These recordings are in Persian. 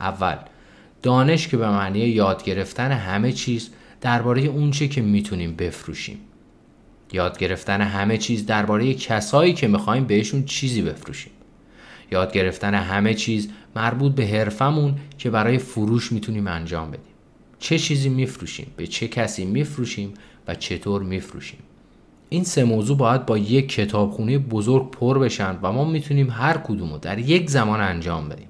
اول دانش که به معنی یاد گرفتن همه چیز درباره اونچه که می‌تونیم بفروشیم. یاد گرفتن همه چیز درباره کسایی که می‌خوایم بهشون چیزی بفروشیم. یاد گرفتن همه چیز مربوط به حرفمون که برای فروش می‌تونیم انجام بدیم. چه چیزی میفروشیم؟ به چه کسی میفروشیم و چطور میفروشیم؟ این سه موضوع باید با یک کتابخونه بزرگ پر بشن و ما می‌تونیم هر کدوم رو در یک زمان انجام بدیم.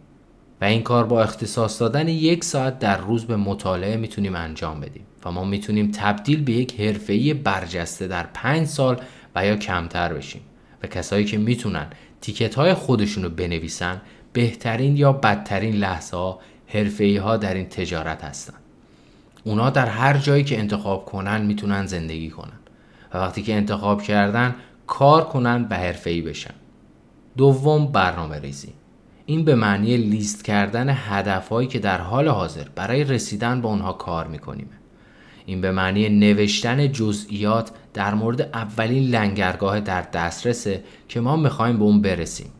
این کار با اختصاص دادن یک ساعت در روز به مطالعه می‌تونیم انجام بدیم و ما می‌تونیم تبدیل به یک حرفه‌ای برجسته در پنج سال و یا کمتر بشیم و کسایی که می‌تونن تیکت های خودشون رو بنویسن بهترین یا بدترین لحظه ها ها در این تجارت هستن. اونا در هر جایی که انتخاب کنن می‌تونن زندگی کنن و وقتی که انتخاب کردن کار کنن و حرفه‌ای بشن. دوم برنامه ریزی این به معنی لیست کردن هدفهایی که در حال حاضر برای رسیدن به اونها کار می‌کنیم. این به معنی نوشتن جزئیات در مورد اولین لنگرگاه در دسترسه که ما می‌خوایم به اون برسیم.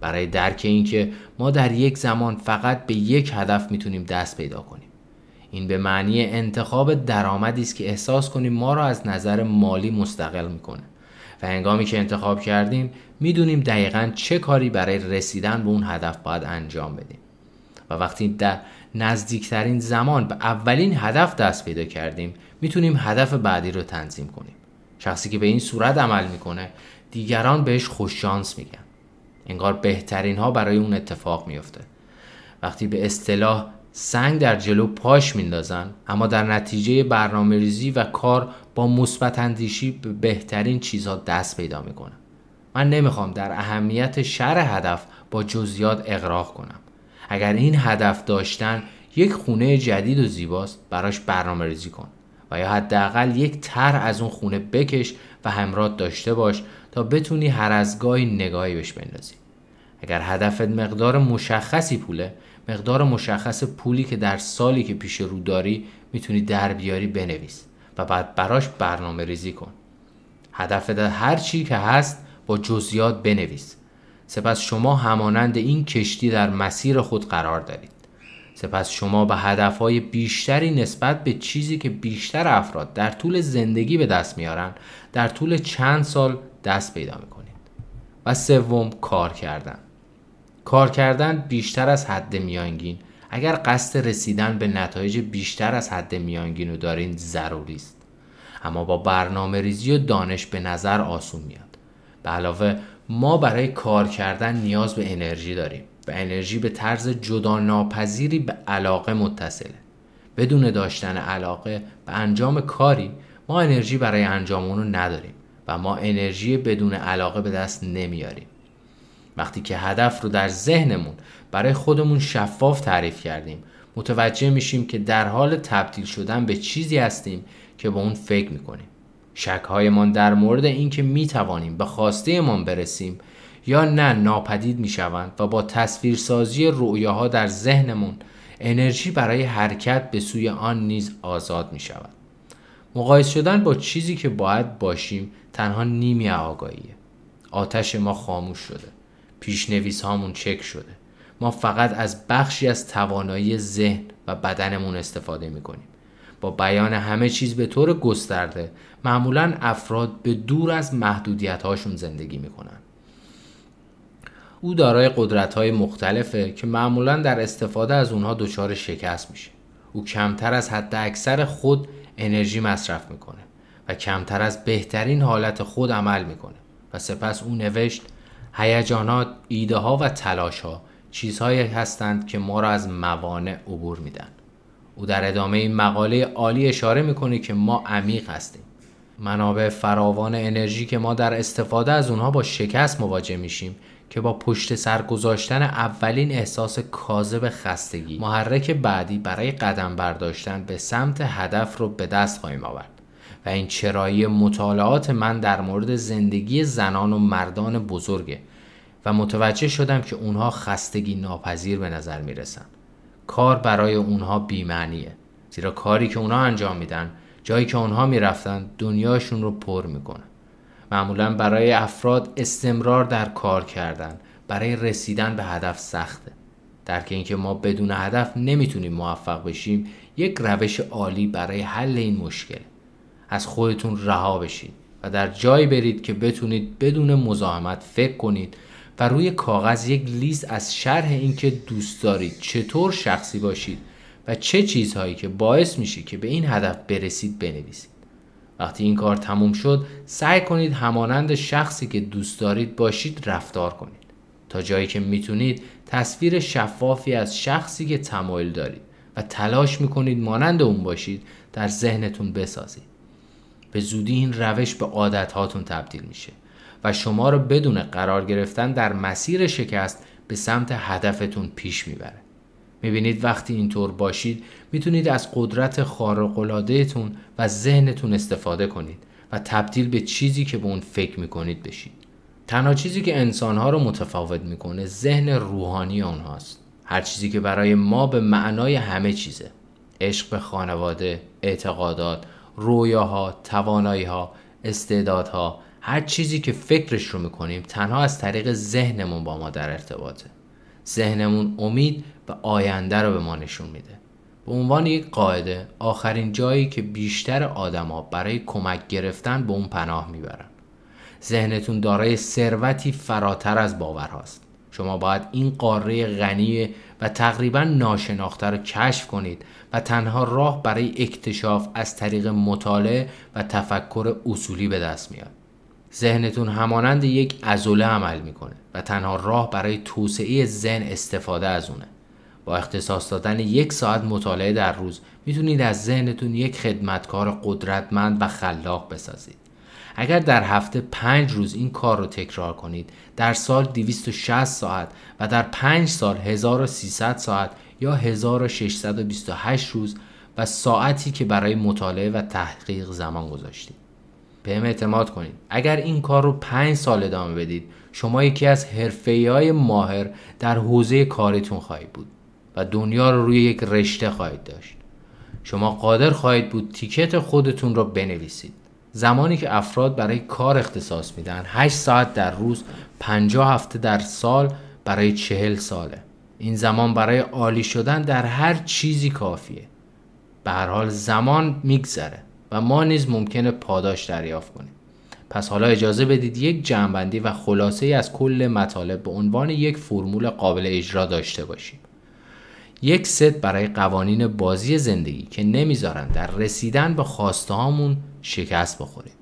برای درک اینکه ما در یک زمان فقط به یک هدف می‌تونیم دست پیدا کنیم. این به معنی انتخاب درآمدی است که احساس کنیم ما را از نظر مالی مستقل می‌کنه. و هنگامی که انتخاب کردیم می‌دونیم دقیقا چه کاری برای رسیدن به اون هدف باید انجام بدیم. و وقتی در نزدیکترین زمان به اولین هدف دست پیدا کردیم می‌تونیم هدف بعدی رو تنظیم کنیم. شخصی که به این صورت عمل می‌کنه دیگران بهش خوششانس میگن. انگار بهترین ها برای اون اتفاق میفته وقتی به اصطلاح سنگ در جلو پاش میندازن اما در نتیجه برنامه ریزی و کار با مثبت اندیشی به بهترین چیزها دست پیدا می‌کنن. من نمی‌خوام در اهمیت شر هدف با جزیات اقراق کنم. اگر این هدف داشتن یک خونه جدید و زیباست براش برنامه ریزی کن و یا حداقل یک تر از اون خونه بکش و همراه داشته باش تا بتونی هر از گاهی نگاهی بهش بندازی. اگر هدفت مقدار مشخصی پوله مقدار مشخص پولی که در سالی که پیش رو داری می‌تونی در بیاری بنویس و بعد براش برنامه ریزی کن. هدفت هر چی که هست با جزئیات بنویس. سپس شما همانند این کشتی در مسیر خود قرار دارید. سپس شما به هدفهای بیشتری نسبت به چیزی که بیشتر افراد در طول زندگی به دست میارن در طول چند سال دست پیدا می‌کنید. و سوم کار کردن. کار کردن بیشتر از حد میانگین. اگر قصد رسیدن به نتایج بیشتر از حد میانگین رو دارین ضروری است. اما با برنامه ریزی و دانش به نظر آسون میاد. به علاوه ما برای کار کردن نیاز به انرژی داریم و انرژی به طرز جدا ناپذیری به علاقه متصله. بدون داشتن علاقه به انجام کاری ما انرژی برای انجام اونو نداریم و ما انرژی بدون علاقه به دست نمیاریم. وقتی که هدف رو در ذهنمون برای خودمون شفاف تعریف کردیم متوجه میشیم که در حال تبدیل شدن به چیزی هستیم که به اون فکر می‌کنیم شکهایمان در مورد اینکه می‌توانیم به خواستهمان برسیم یا نه ناپدید می‌شوند و با تصویرسازی رؤیاها در ذهنمون انرژی برای حرکت به سوی آن نیز آزاد می شود. مقایس شدن با چیزی که باید باشیم تنها نیمی آگاهیه. آتش ما خاموش شده. پیشنویس هامون چک شده. ما فقط از بخشی از توانایی ذهن و بدنمون استفاده می کنیم. با بیان همه چیز به طور گسترده معمولا افراد به دور از محدودیت هاشون زندگی می‌کنن او دارای قدرت های مختلفه که معمولا در استفاده از اونها دچار شکست میشه او کمتر از حد اکثر خود انرژی مصرف می‌کنه و کمتر از بهترین حالت خود عمل می‌کنه و سپس او نوشت هیجانات ایده ها و تلاش ها چیزهایی هستند که ما را از موانع عبور میدن او در ادامه این مقاله عالی اشاره می‌کنه که ما عمیق هستیم. منابع فراوان انرژی که ما در استفاده از اونها با شکست مواجه میشیم که با پشت سر گذاشتن اولین احساس کاذب خستگی محرک بعدی برای قدم برداشتن به سمت هدف رو به دست خواهیم آورد. و این چرایی مطالعات من در مورد زندگی زنان و مردان بزرگه و متوجه شدم که اونها خستگی ناپذیر به نظر می‌رسن. کار برای اونها بیمعنیه زیرا کاری که اونها انجام میدن جایی که اونها می‌رفتن دنیاشون رو پر می‌کنه. معمولا برای افراد استمرار در کار کردن برای رسیدن به هدف سخته. درک اینکه ما بدون هدف نمی‌تونیم موفق بشیم یک روش عالی برای حل این مشکل. از خودتون رها بشید و در جایی برید که بتونید بدون مزاحمت فکر کنید و روی کاغذ یک لیست از شرح اینکه دوست دارید چطور شخصی باشید و چه چیزهایی که باعث میشه که به این هدف برسید بنویسید. وقتی این کار تموم شد سعی کنید همانند شخصی که دوست دارید باشید رفتار کنید. تا جایی که می‌تونید تصویر شفافی از شخصی که تمایل دارید و تلاش می‌کنید مانند اون باشید در ذهنتون بسازید. به زودی این روش به عادت هاتون تبدیل میشه و شما رو بدون قرار گرفتن در مسیر شکست به سمت هدفتون پیش می‌بره. می‌بینید وقتی اینطور باشید می‌تونید از قدرت خارقلادهتون و ذهنتون استفاده کنید و تبدیل به چیزی که به اون فکر می‌کنید بشید. تنها چیزی که انسانها رو متفاوت می‌کنه ذهن روحانی آنهاست هر چیزی که برای ما به معنای همه چیزه. عشق به خانواده اعتقادات رویاها تواناییها استعدادها هر چیزی که فکرش رو می‌کنیم تنها از طریق ذهنمون با ما در ارتباطه. ذهنمون امید و آینده رو به ما نشون میده. به عنوان یک قاعده آخرین جایی که بیشتر آدما برای کمک گرفتن به اون پناه می‌برن. ذهنتون دارای ثروتی فراتر از باورهاست. شما باید این قاره غنی و تقریبا ناشناخته رو کشف کنید و تنها راه برای اکتشاف از طریق مطالعه و تفکر اصولی به دست میاد. ذهنتون همانند یک ازوله عمل می‌کنه و تنها راه برای توسعه ذهن استفاده از اونه. با اختصاص دادن یک ساعت مطالعه در روز می‌تونید از ذهنتون یک خدمتکار قدرتمند و خلاق بسازید. اگر در هفته پنج روز این کار رو تکرار کنید در سال 260 ساعت و در پنج سال 1300 ساعت یا 1628 روز و ساعتی که برای مطالعه و تحقیق زمان گذاشتید. بهم اعتماد کنید. اگر این کار رو پنج سال ادامه بدید شما یکی از حرفه های ماهر در حوزه کاریتون خواهید بود و دنیا رو روی یک رشته خواهید داشت. شما قادر خواهید بود تیکت خودتون رو بنویسید. زمانی که افراد برای کار اختصاص میدن 8 ساعت در روز 50 هفته در سال برای 40 ساله. این زمان برای عالی شدن در هر چیزی کافیه. به هر حال زمان میگذره و ما نیز ممکنه پاداش دریافت کنیم. پس حالا اجازه بدید یک جمعبندی و خلاصه از کل مطالب به عنوان یک فرمول قابل اجرا داشته باشیم. یک ست برای قوانین بازی زندگی که نمی‌ذارن در رسیدن به خواسته هامون شکست بخوریم.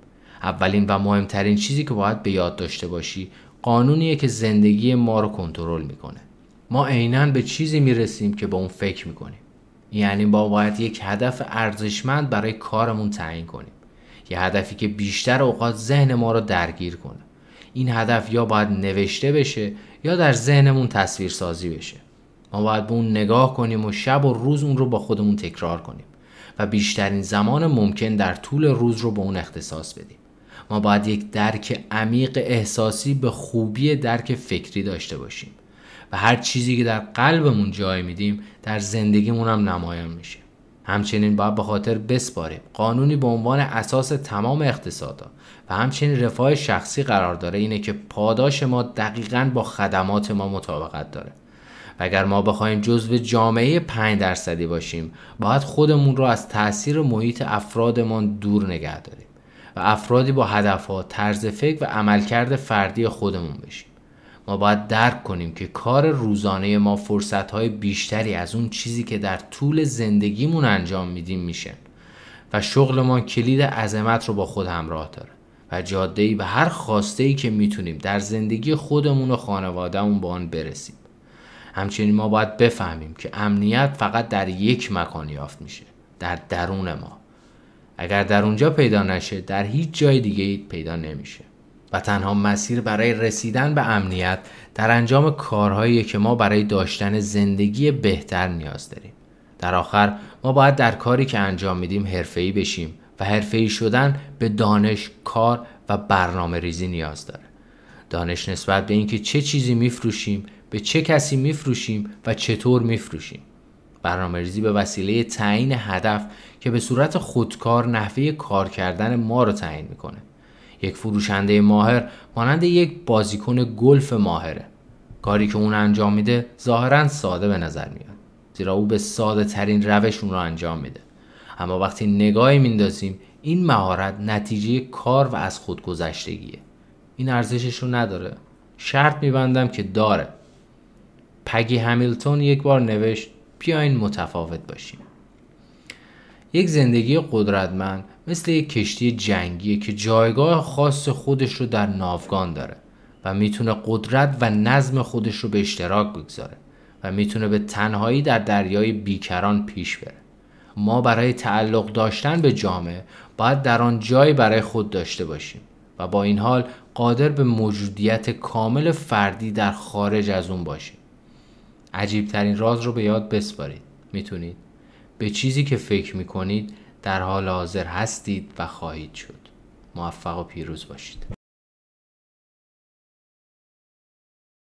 اولین و مهمترین چیزی که باید به یاد داشته باشی قانونیه که زندگی ما رو کنترل می‌کنه. ما عینا به چیزی می‌رسیم که به اون فکر می‌کنیم. یعنی با باید یک هدف ارزشمند برای کارمون تعیین کنیم. یه هدفی که بیشتر اوقات ذهن ما رو درگیر کنه. این هدف یا باید نوشته بشه یا در ذهنمون تصویر سازی بشه. ما باید به اون نگاه کنیم و شب و روز اون رو با خودمون تکرار کنیم. و بیشترین زمان ممکن در طول روز رو به اون اختصاص بدیم. ما باید یک درک عمیق احساسی به خوبی درک فکری داشته باشیم و هر چیزی که در قلبمون جای میدیم در زندگیمون هم نمایان میشه. همچنین باید به خاطر بسپاریم. قانونی به عنوان اساس تمام اقتصادا و همچنین رفاه شخصی قرار داره اینه که پاداش ما دقیقا با خدمات ما مطابقت داره. اگر ما بخوایم جزو جامعه 5 درصدی باشیم باید خودمون رو از تاثیر محیط افرادمان دور نگه داریم و افرادی با هدفها طرز فکر و عملکرد فردی خودمون بشیم. ما باید درک کنیم که کار روزانه ما فرصتهای بیشتری از اون چیزی که در طول زندگیمون انجام میدیم میشه و شغل ما کلید عظمت رو با خود همراه داره و جاده ای به هر خواسته ای که می‌تونیم در زندگی خودمون و خانوادهمون با آن برسیم. همچنین ما باید بفهمیم که امنیت فقط در یک مکان یافت میشه در درون ما. اگر در اونجا پیدا نشه در هیچ جای دیگه پیدا نمیشه. و تنها مسیر برای رسیدن به امنیت در انجام کارهایی که ما برای داشتن زندگی بهتر نیاز داریم. در آخر ما باید در کاری که انجام میدیم حرفه‌ای بشیم و حرفه‌ای شدن به دانش، کار و برنامه ریزی نیاز داره. دانش نسبت به اینکه چه چیزی میفروشیم به چه کسی میفروشیم و چطور میفروشیم. برنامه ریزی به وسیله تعیین هدف که به صورت خودکار نحوه کار کردن ما رو تعیین می‌کنه. یک فروشنده ماهر مانند یک بازیکن گلف ماهره. کاری که اون انجام میده ظاهرا ساده به نظر میاد زیرا او به ساده ترین روش اون رو انجام میده. اما وقتی نگاهی میندازیم این مهارت نتیجه کار و از خود گذشتگیه این ارزشش رو نداره. شرط میبندم که داره. پگی همیلتون یک بار نوشت بیاین متفاوت باشیم. یک زندگی قدرتمند مثل یک کشتی جنگیه که جایگاه خاص خودش رو در ناوگان داره و می‌تونه قدرت و نظم خودش رو به اشتراک بگذاره و می‌تونه به تنهایی در دریای بیکران پیش بره. ما برای تعلق داشتن به جامعه باید در آن جایی برای خود داشته باشیم و با این حال قادر به موجودیت کامل فردی در خارج از اون باشیم. عجیب ترین راز رو به یاد بسپارید. می‌تونید. به چیزی که فکر می‌کنید در حال حاضر هستید و خواهید شد. موفق و پیروز باشید.